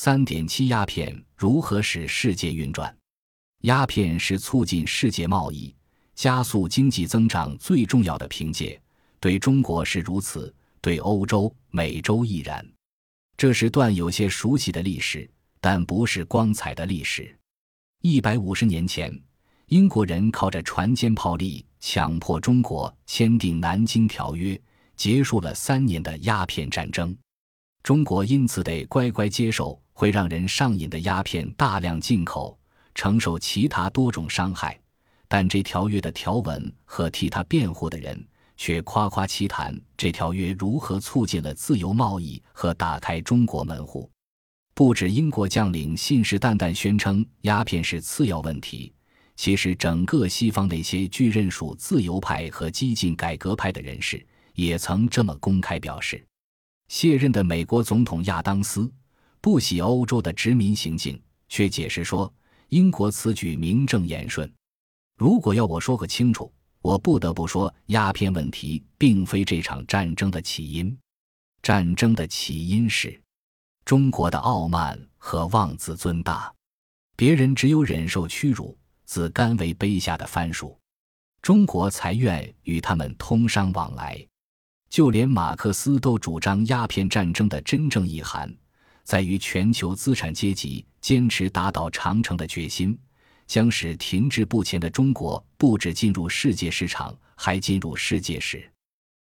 三点七，鸦片如何使世界运转？鸦片是促进世界贸易、加速经济增长最重要的凭借，对中国是如此，对欧洲、美洲亦然。这是段有些熟悉的历史，但不是光彩的历史。一百五十年前，英国人靠着船坚炮利，强迫中国签订《南京条约》，结束了三年的鸦片战争。中国因此得乖乖接受会让人上瘾的鸦片大量进口，承受其他多种伤害。但这条约的条文和替他辩护的人却夸夸其谈，这条约如何促进了自由贸易和打开中国门户。不止英国将领信誓旦旦宣称鸦片是次要问题，其实整个西方那些具认属自由派和激进改革派的人士也曾这么公开表示。卸任的美国总统亚当斯不喜欧洲的殖民行径，却解释说英国此举名正言顺。如果要我说个清楚，我不得不说鸦片问题并非这场战争的起因，战争的起因是。中国的傲慢和妄自尊大，别人只有忍受屈辱，自甘为卑下的番薯，中国才愿与他们通商往来。就连马克思都主张鸦片战争的真正意涵，在于全球资产阶级坚持打倒长城的决心，将使停滞不前的中国不止进入世界市场，还进入世界史。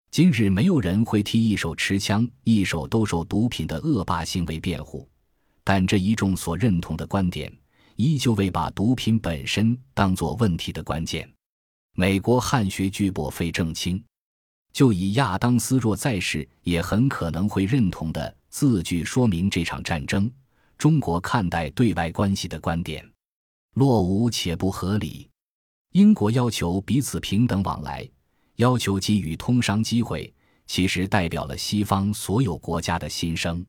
今日没有人会替一手持枪、一手兜售毒品的恶霸行为辩护，但这一众所认同的观点，依旧未把毒品本身当作问题的关键。美国汉学巨擘费正清，就以亚当斯若在世也很可能会认同的字句说明这场战争中国看待对外关系的观点，落伍且不合理。英国要求彼此平等往来。要求给予通商机会，其实代表了西方所有国家的心声。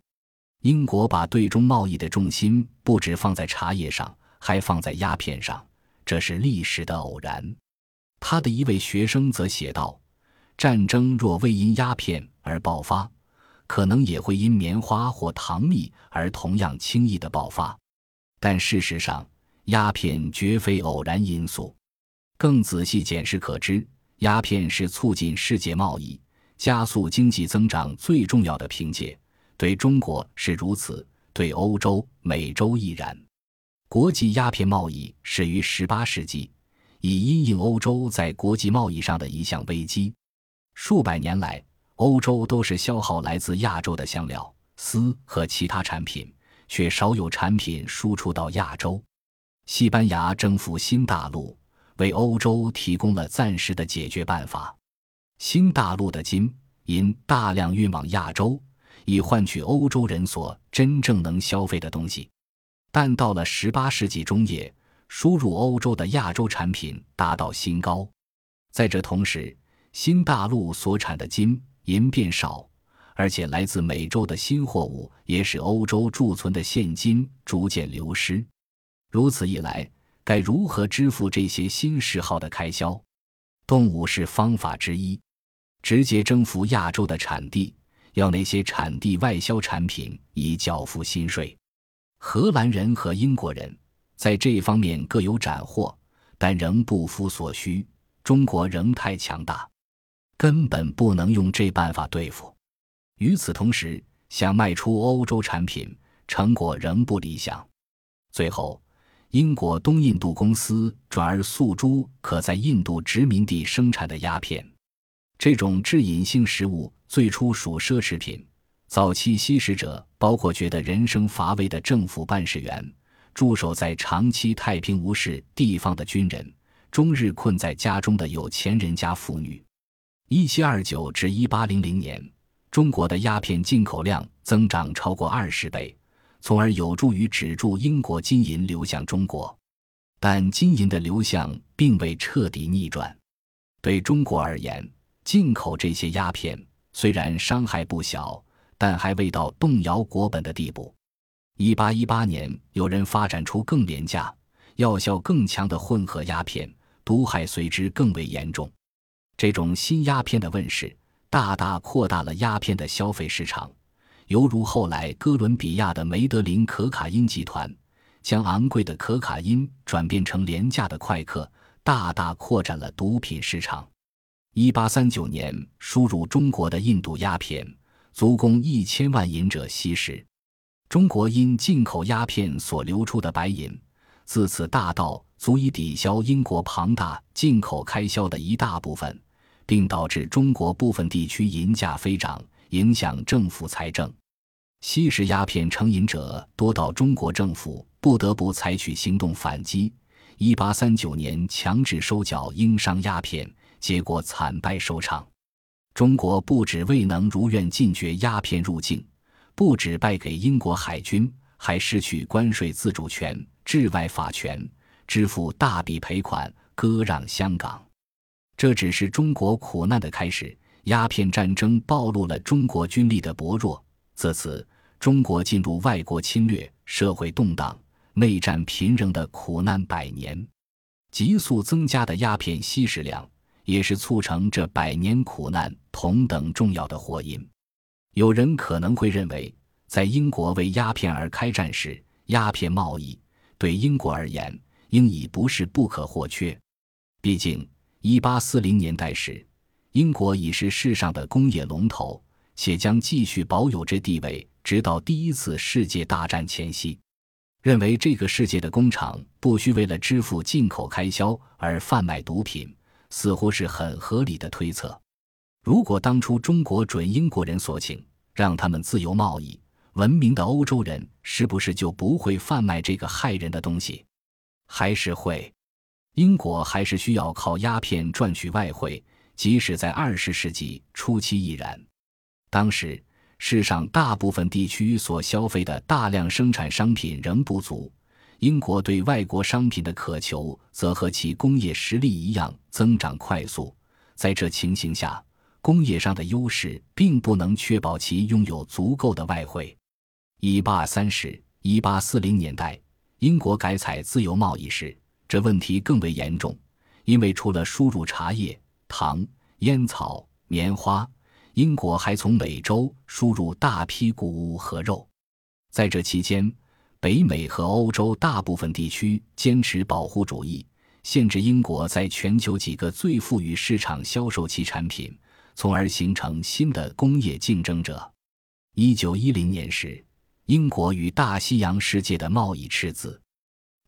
英国把对中贸易的重心不止放在茶叶上，还放在鸦片上，这是历史的偶然。他的一位学生则写道：“战争若未因鸦片而爆发，可能也会因棉花或糖蜜而同样轻易的爆发。但事实上，鸦片绝非偶然因素。更仔细检视可知。”鸦片是促进世界贸易、加速经济增长最重要的凭借，对中国是如此，对欧洲、美洲亦然。国际鸦片贸易始于18世纪，以因应欧洲在国际贸易上的一项危机。数百年来，欧洲都是消耗来自亚洲的香料、丝和其他产品，却少有产品输出到亚洲。西班牙征服新大陆。为欧洲提供了暂时的解决办法。新大陆的金银大量运往亚洲，以换取欧洲人所真正能消费的东西。但到了十八世纪中叶，输入欧洲的亚洲产品达到新高。在这同时，新大陆所产的金银变少，而且来自美洲的新货物也使欧洲贮存的现金逐渐流失。如此一来。该如何支付这些新嗜好的开销？动物是方法之一，直接征服亚洲的产地，要那些产地外销产品以缴付新税。荷兰人和英国人在这方面各有斩获，但仍不敷所需。中国仍太强大，根本不能用这办法对付。与此同时，想卖出欧洲产品，成果仍不理想。最后。英国东印度公司转而诉诸可在印度殖民地生产的鸦片，这种致瘾性食物最初属奢侈品。早期吸食者包括觉得人生乏味的政府办事员、驻守在长期太平无事地方的军人、终日困在家中的有钱人家妇女。一七二九至一八零零年，中国的鸦片进口量增长超过二十倍。从而有助于止住英国金银流向中国，但金银的流向并未彻底逆转。对中国而言，进口这些鸦片虽然伤害不小，但还未到动摇国本的地步。一八一八年，有人发展出更廉价、药效更强的混合鸦片，毒害随之更为严重。这种新鸦片的问世，大大扩大了鸦片的消费市场。犹如后来哥伦比亚的梅德林可卡因集团，将昂贵的可卡因转变成廉价的快克，大大扩展了毒品市场。一八三九年输入中国的印度鸦片，足供一千万瘾者吸食。中国因进口鸦片所流出的白银，自此大到足以抵消英国庞大进口开销的一大部分，并导致中国部分地区银价飞涨，影响政府财政。吸食鸦片成瘾者多到中国政府不得不采取行动反击。一八三九年强制收缴英商鸦片，结果惨败收场。中国不止未能如愿禁绝鸦片入境，不止败给英国海军，还失去关税自主权、治外法权，支付大笔赔款，割让香港。这只是中国苦难的开始。鸦片战争暴露了中国军力的薄弱，自此。中国进入外国侵略、社会动荡、内战频仍的苦难百年，急速增加的鸦片吸食量也是促成这百年苦难同等重要的祸因。有人可能会认为，在英国为鸦片而开战时，鸦片贸易对英国而言应已不是不可或缺。毕竟，1840年代时，英国已是世上的工业龙头，且将继续保有这地位。直到第一次世界大战前夕，认为这个世界的工厂不需为了支付进口开销而贩卖毒品，似乎是很合理的推测。如果当初中国准英国人所请，让他们自由贸易，文明的欧洲人是不是就不会贩卖这个害人的东西？还是会？英国还是需要靠鸦片赚取外汇，即使在二十世纪初期亦然。当时。世上大部分地区所消费的大量生产商品仍不足，英国对外国商品的渴求则和其工业实力一样增长快速。在这情形下，工业上的优势并不能确保其拥有足够的外汇。一八三十、一八四零年代，英国改采自由贸易时，这问题更为严重，因为除了输入茶叶、糖、烟草、棉花。英国还从美洲输入大批谷物和肉，在这期间，北美和欧洲大部分地区坚持保护主义，限制英国在全球几个最富裕市场销售其产品，从而形成新的工业竞争者。一九一零年时，英国与大西洋世界的贸易赤字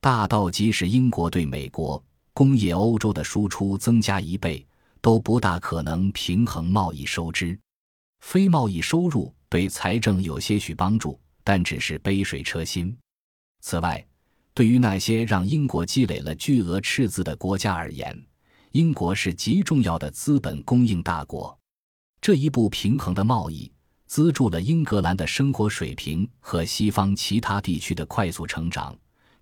大到，即使英国对美国工业欧洲的输出增加一倍。都不大可能平衡贸易收支，非贸易收入对财政有些许帮助，但只是杯水车薪。此外，对于那些让英国积累了巨额赤字的国家而言，英国是极重要的资本供应大国。这一不平衡的贸易资助了英格兰的生活水平和西方其他地区的快速成长，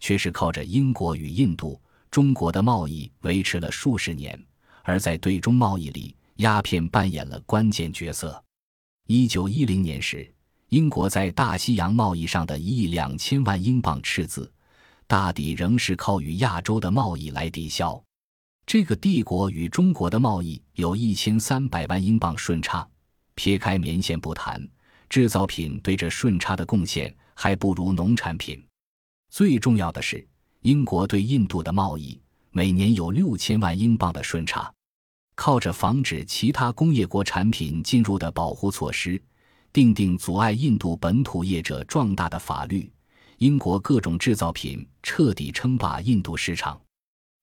却是靠着英国与印度、中国的贸易维持了数十年。而在对中贸易里，鸦片扮演了关键角色。一九一零年时，英国在大西洋贸易上的一亿两千万英镑赤字，大抵仍是靠与亚洲的贸易来抵消。这个帝国与中国的贸易有一千三百万英镑顺差，撇开棉线不谈，制造品对这顺差的贡献还不如农产品。最重要的是，英国对印度的贸易。每年有六千万英镑的顺差，靠着防止其他工业国产品进入的保护措施，定定阻碍印度本土业者壮大的法律，英国各种制造品彻底称霸印度市场，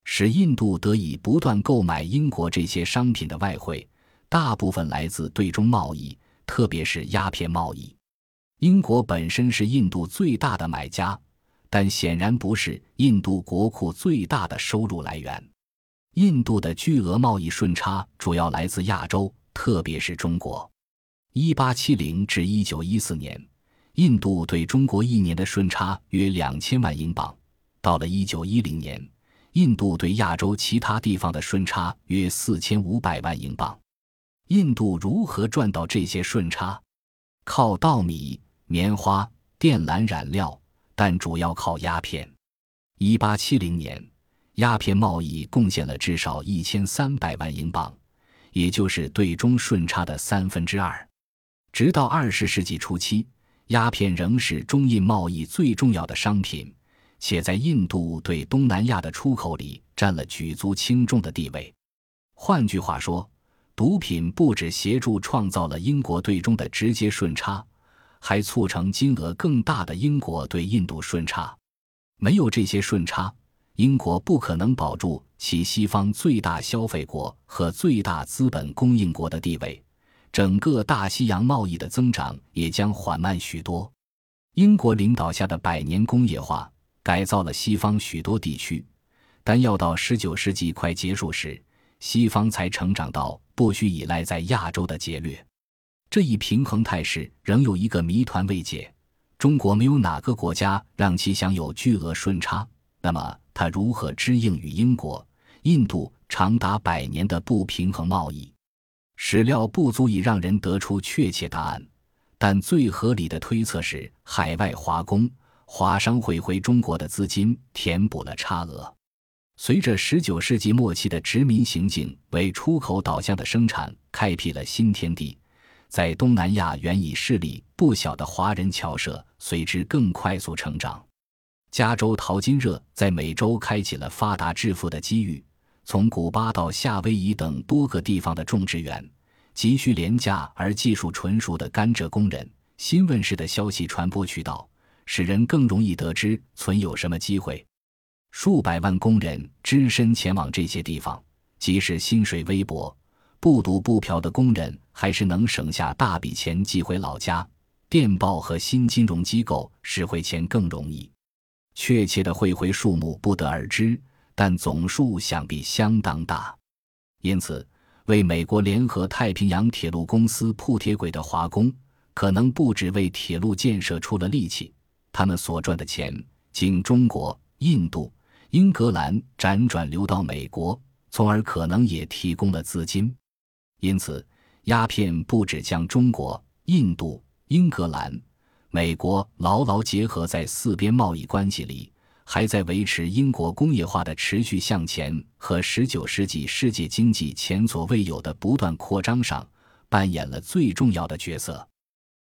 使印度得以不断购买英国这些商品的外汇，大部分来自对中贸易，特别是鸦片贸易。英国本身是印度最大的买家。但显然不是印度国库最大的收入来源。印度的巨额贸易顺差主要来自亚洲，特别是中国。一八七零至一九一四年，印度对中国一年的顺差约两千万英镑。到了一九一零年，印度对亚洲其他地方的顺差约四千五百万英镑。印度如何赚到这些顺差？靠稻米、棉花、靛蓝染料。但主要靠鸦片。一八七零年，鸦片贸易贡献了至少一千三百万英镑，也就是对中顺差的三分之二。直到二十世纪初期，鸦片仍是中印贸易最重要的商品，且在印度对东南亚的出口里占了举足轻重的地位。换句话说，毒品不止协助创造了英国对中的直接顺差，还促成金额更大的英国对印度顺差。没有这些顺差，英国不可能保住其西方最大消费国和最大资本供应国的地位。整个大西洋贸易的增长也将缓慢许多。英国领导下的百年工业化改造了西方许多地区，但要到十九世纪快结束时，西方才成长到不需依赖在亚洲的劫掠。这一平衡态势仍有一个谜团未解：中国没有哪个国家让其享有巨额顺差，那么它如何支应与英国、印度长达百年的不平衡贸易？史料不足以让人得出确切答案，但最合理的推测是，海外华工、华商会回中国的资金填补了差额。随着19世纪末期的殖民行径为出口导向的生产开辟了新天地，在东南亚原已势力不小的华人侨社随之更快速成长。加州淘金热在美洲开启了发达致富的机遇。从古巴到夏威夷等多个地方的种植园，急需廉价而技术纯熟的甘蔗工人。新问世的消息传播渠道，使人更容易得知存有什么机会。数百万工人只身前往这些地方，即使薪水微薄，不赌不嫖的工人还是能省下大笔钱寄回老家。电报和新金融机构使汇钱更容易，确切的汇回数目不得而知。但总数想必相当大，因此为美国联合太平洋铁路公司铺铁轨的华工，可能不止为铁路建设出了力气，他们所赚的钱经中国、印度、英格兰辗转流到美国，从而可能也提供了资金。因此，鸦片不止将中国、印度、英格兰、美国牢牢结合在四边贸易关系里。还在维持英国工业化的持续向前和十九世纪世界经济前所未有的不断扩张上，扮演了最重要的角色。